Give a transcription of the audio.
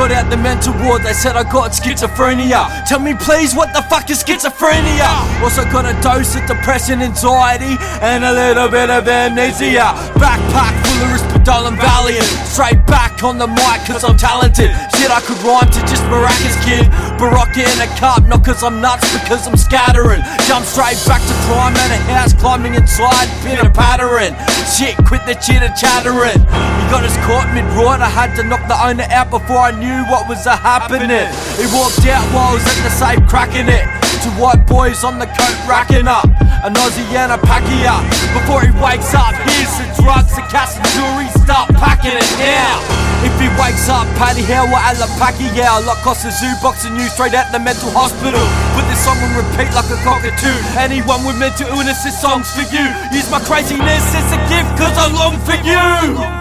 brought out the mental ward, they said I got schizophrenia. Tell me please, what the fuck is schizophrenia? Also got a dose of depression, anxiety, and a little bit of amnesia. Backpack full of and Valiant. Straight back on the mic cause I'm talented. Shit, I could rhyme to just maracas, kid. Berocca in a cup, not cause I'm nuts, because I'm scattering. Jump straight back to crime and a house climbing inside, pitter pattering. Shit, quit the chitter chattering. He got us caught mid ride, I had to knock the owner out before I knew what was a happening. He walked out while I was at the safe cracking it. Two white boys on the coat racking up. An Aussie and a Pacquiao. Before he wakes up, wakes up, Paddy Howell, Ala Pacquiao, like Kostya Tszyu, box boxing you straight at the mental hospital. Put this song on repeat like a cockatoo. Anyone with mental illness, this song's for you. Use my craziness as a gift, cause I long for you.